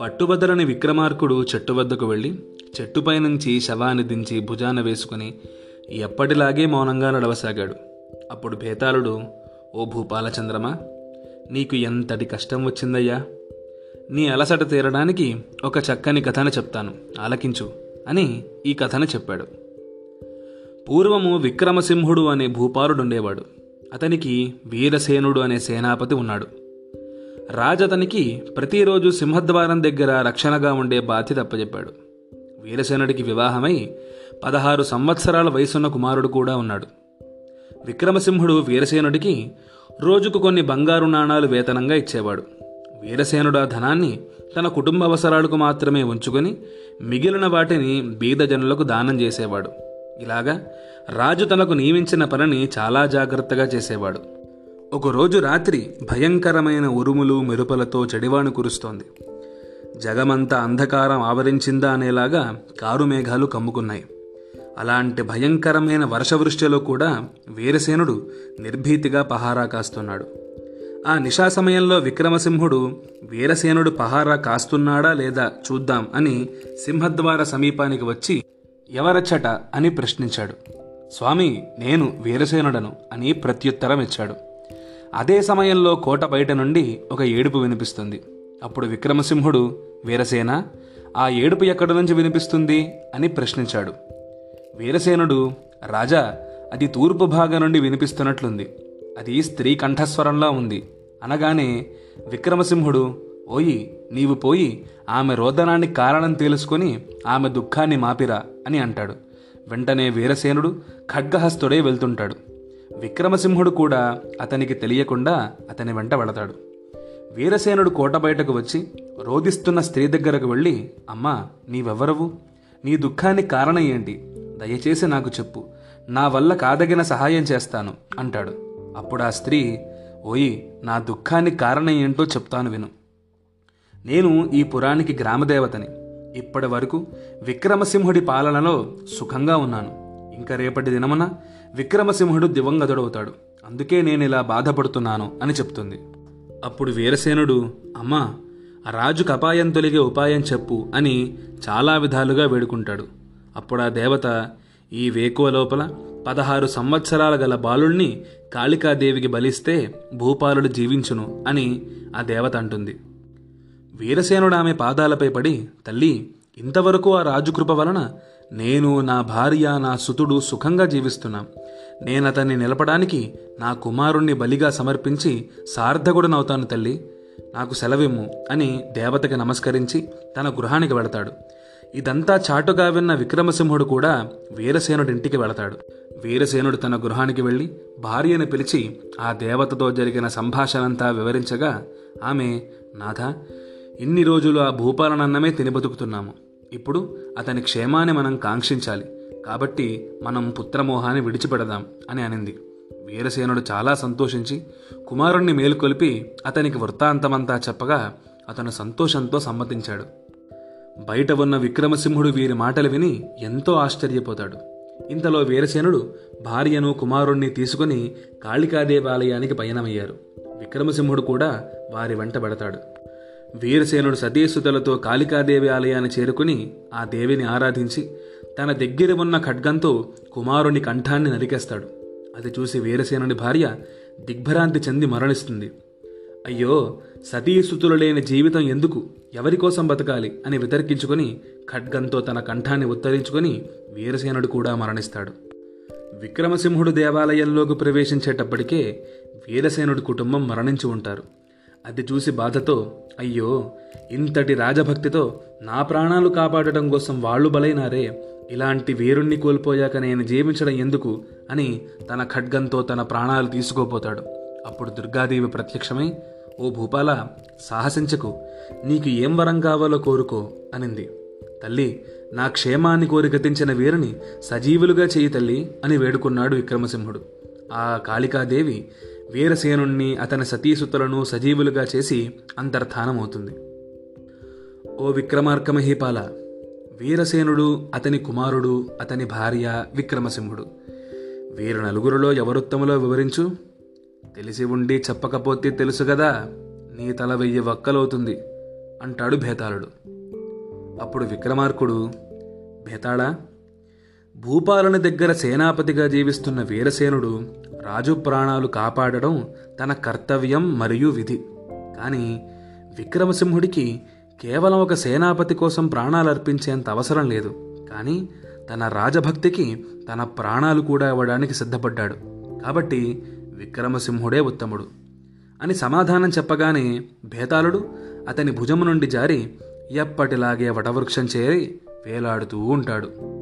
పట్టుబదలని విక్రమార్కుడు చెట్టు వద్దకు వెళ్ళి చెట్టుపై నుంచి శవాన్ని దించి భుజాన వేసుకుని ఎప్పటిలాగే మౌనంగా నడవసాగాడు. అప్పుడు భేతాళుడు ఓ భూపాలచంద్రమా నీకు ఎంతటి కష్టం వచ్చిందయ్యా? నీ అలసట తీరడానికి ఒక చక్కని కథను చెప్తాను ఆలకించు అని ఈ కథను చెప్పాడు. పూర్వము విక్రమసింహుడు అనే భూపాలుడుండేవాడు. అతనికి వీరసేనుడు అనే సేనాపతి ఉన్నాడు. రాజతనికి ప్రతిరోజు సింహద్వారం దగ్గర రక్షణగా ఉండే బాధ్యత అప్పచెప్పాడు వీరసేనుడికి వివాహమై పదహారు సంవత్సరాల వయసున్న కుమారుడు కూడా ఉన్నాడు. విక్రమసింహుడు వీరసేనుడికి రోజుకు కొన్ని బంగారు నాణాలు వేతనంగా ఇచ్చేవాడు. వీరసేనుడు ఆ ధనాన్ని తన కుటుంబ అవసరాలకు మాత్రమే ఉంచుకొని మిగిలిన వాటిని బీదజనులకు దానం చేసేవాడు. ఇలాగా రాజు తనకు నియమించిన పనిని చాలా జాగ్రత్తగా చేసేవాడు. ఒకరోజు రాత్రి భయంకరమైన ఉరుములు మెరుపులతో చెడివాను కురుస్తోంది. జగమంతా అంధకారం ఆవరించిందా అనేలాగా కారు మేఘాలు కమ్ముకున్నాయి. అలాంటి భయంకరమైన వర్షవృష్టిలో కూడా వీరసేనుడు నిర్భీతిగా పహారా కాస్తున్నాడు. ఆ నిశా సమయంలో విక్రమసింహుడు వీరసేనుడు పహారా కాస్తున్నాడా లేదా చూద్దాం అని సింహద్వార సమీపానికి వచ్చి ఎవరచ్చట అని ప్రశ్నించాడు. స్వామి నేను వీరసేనుడను అని ప్రత్యుత్తరం ఇచ్చాడు. అదే సమయంలో కోట బయట నుండి ఒక ఏడుపు వినిపిస్తుంది. అప్పుడు విక్రమసింహుడు వీరసేన ఆ ఏడుపు ఎక్కడి నుంచి వినిపిస్తుంది? అని ప్రశ్నించాడు. వీరసేనుడు రాజా అది తూర్పు భాగం నుండి వినిపిస్తున్నట్లుంది. అది స్త్రీ కంఠస్వరంలా ఉంది. అనగానే విక్రమసింహుడు ఓయి నీవు పోయి ఆమె రోదనానికి కారణం తెలుసుకొని ఆమె దుఃఖాన్ని మాపిరా అని అంటాడు. వెంటనే వీరసేనుడు ఖడ్గహస్తుడే వెళ్తుంటాడు. విక్రమసింహుడు కూడా అతనికి తెలియకుండా అతని వెంట వెళతాడు. వీరసేనుడు కోట బయటకు వచ్చి రోధిస్తున్న స్త్రీ దగ్గరకు వెళ్ళి అమ్మా నీవెవరవు నీ దుఃఖానికి కారణం ఏంటి? దయచేసి నాకు చెప్పు. నా వల్ల కాదగిన సహాయం చేస్తాను అంటాడు. అప్పుడు ఆ స్త్రీ ఓయి నా దుఃఖానికి కారణం ఏంటో చెప్తాను విను. నేను ఈ పురానికి గ్రామదేవతని. ఇప్పటి వరకు విక్రమసింహుడి పాలనలో సుఖంగా ఉన్నాను. ఇంకా రేపటి దినమున విక్రమసింహుడు దివంగతుడవుతాడు. అందుకే నేను ఇలా బాధపడుతున్నాను అని చెప్తుంది. అప్పుడు వీరసేనుడు అమ్మా రాజు రాజుకు అపాయం తొలిగే ఉపాయం చెప్పు అని చాలా విధాలుగా వేడుకుంటాడు. అప్పుడు ఆ దేవత ఈ వేకువ లోపల పదహారు సంవత్సరాల గల బాలుణ్ణి కాళికాదేవికి బలిస్తే భూపాలుడు జీవించును అని ఆ దేవత అంటుంది. వీరసేనుడు ఆమె పాదాలపై పడి తల్లి ఇంతవరకు ఆ రాజుకృప వలన నేను నా భార్య నా సుతుడు సుఖంగా జీవిస్తున్నాం. నేనతన్ని నిలపడానికి నా కుమారుణ్ణి బలిగా సమర్పించి సార్థకుడనవుతాను తల్లి. నాకు సెలవిమ్ము అని దేవతకి నమస్కరించి తన గృహానికి వెళతాడు. ఇదంతా చాటుగా విన్న విక్రమసింహుడు కూడా వీరసేనుడింటికి వెళతాడు. వీరసేనుడు తన గృహానికి వెళ్ళి భార్యను పిలిచి ఆ దేవతతో జరిగిన సంభాషణంతా వివరించగా ఆమె నాథ ఇన్ని రోజులు ఆ భూపాలనన్నమే తిని బతుకుతున్నాము. ఇప్పుడు అతని క్షేమాన్ని మనం కాంక్షించాలి. కాబట్టి మనం పుత్రమోహాన్ని విడిచిపెడదాం అని అనింది. వీరసేనుడు చాలా సంతోషించి కుమారుణ్ణి మేలుకొలిపి అతనికి వృత్తాంతమంతా చెప్పగా అతను సంతోషంతో సమ్మతించాడు. బయట ఉన్న విక్రమసింహుడు వీరి మాటలు విని ఎంతో ఆశ్చర్యపోతాడు. ఇంతలో వీరసేనుడు భార్యను కుమారుణ్ణి తీసుకుని కాళికాదేవాలయానికి పయనమయ్యారు. విక్రమసింహుడు కూడా వారి వెంట పెడతాడు. వీరసేనుడు సతీసుతలతో కాళికాదేవి ఆలయాన్ని చేరుకుని ఆ దేవిని ఆరాధించి తన దగ్గర ఉన్న ఖడ్గంతో కుమారుని కంఠాన్ని నరికేస్తాడు. అది చూసి వీరసేనుని భార్య దిగ్భ్రాంతి చెంది మరణిస్తుంది. అయ్యో సతీసుతులు లేని జీవితం ఎందుకు? ఎవరి కోసం బతకాలి అని వితర్కించుకొని ఖడ్గంతో తన కంఠాన్ని ఉత్తరించుకొని వీరసేనుడు కూడా మరణిస్తాడు. విక్రమసింహుడు దేవాలయంలోకి ప్రవేశించేటప్పటికే వీరసేనుడి కుటుంబం మరణించి ఉంటారు. అది చూసి బాధతో అయ్యో ఇంతటి రాజభక్తితో నా ప్రాణాలు కాపాడటం కోసం వాళ్ళు బలైనారే. ఇలాంటి వీరుణ్ణి కోల్పోయాక నేను జీవించడం ఎందుకు? అని తన ఖడ్గంతో తన ప్రాణాలు తీసుకోపోతాడు. అప్పుడు దుర్గాదేవి ప్రత్యక్షమై ఓ భూపాల సాహసించకు. నీకు ఏం వరం కావాలో కోరుకో అనింది. తల్లి నా క్షేమాన్ని కోరి గతించిన వీరిని సజీవులుగా చేయి తల్లి అని వేడుకున్నాడు విక్రమసింహుడు. ఆ కాళికాదేవి వీరసేనుణ్ణి అతని సతీసుతులను సజీవులుగా చేసి అంతర్ధానమవుతుంది. ఓ విక్రమార్కమహీపాల వీరసేనుడు అతని కుమారుడు అతని భార్య విక్రమసింహుడు. వీరు నలుగురిలో ఎవరుత్తములో వివరించు? తెలిసి ఉండి చెప్పకపోతే తెలుసు కదా నీ తల వెయ్యి వక్కలవుతుంది అంటాడు భేతాళుడు. అప్పుడు విక్రమార్కుడు భేతాళా భూపాలని దగ్గర సేనాపతిగా జీవిస్తున్న వీరసేనుడు రాజు ప్రాణాలు కాపాడడం తన కర్తవ్యం మరియు విధి. కానీ విక్రమసింహుడికి కేవలం ఒక సేనాపతి కోసం ప్రాణాలు అర్పించేంత అవసరం లేదు. కానీ తన రాజభక్తికి తన ప్రాణాలు కూడా ఇవ్వడానికి సిద్ధపడ్డాడు. కాబట్టి విక్రమసింహుడే ఉత్తముడు. అని సమాధానం చెప్పగానే భేతాళుడు అతని భుజము నుండి జారి ఎప్పటిలాగే వటవృక్షం చేరి వేలాడుతూ ఉంటాడు.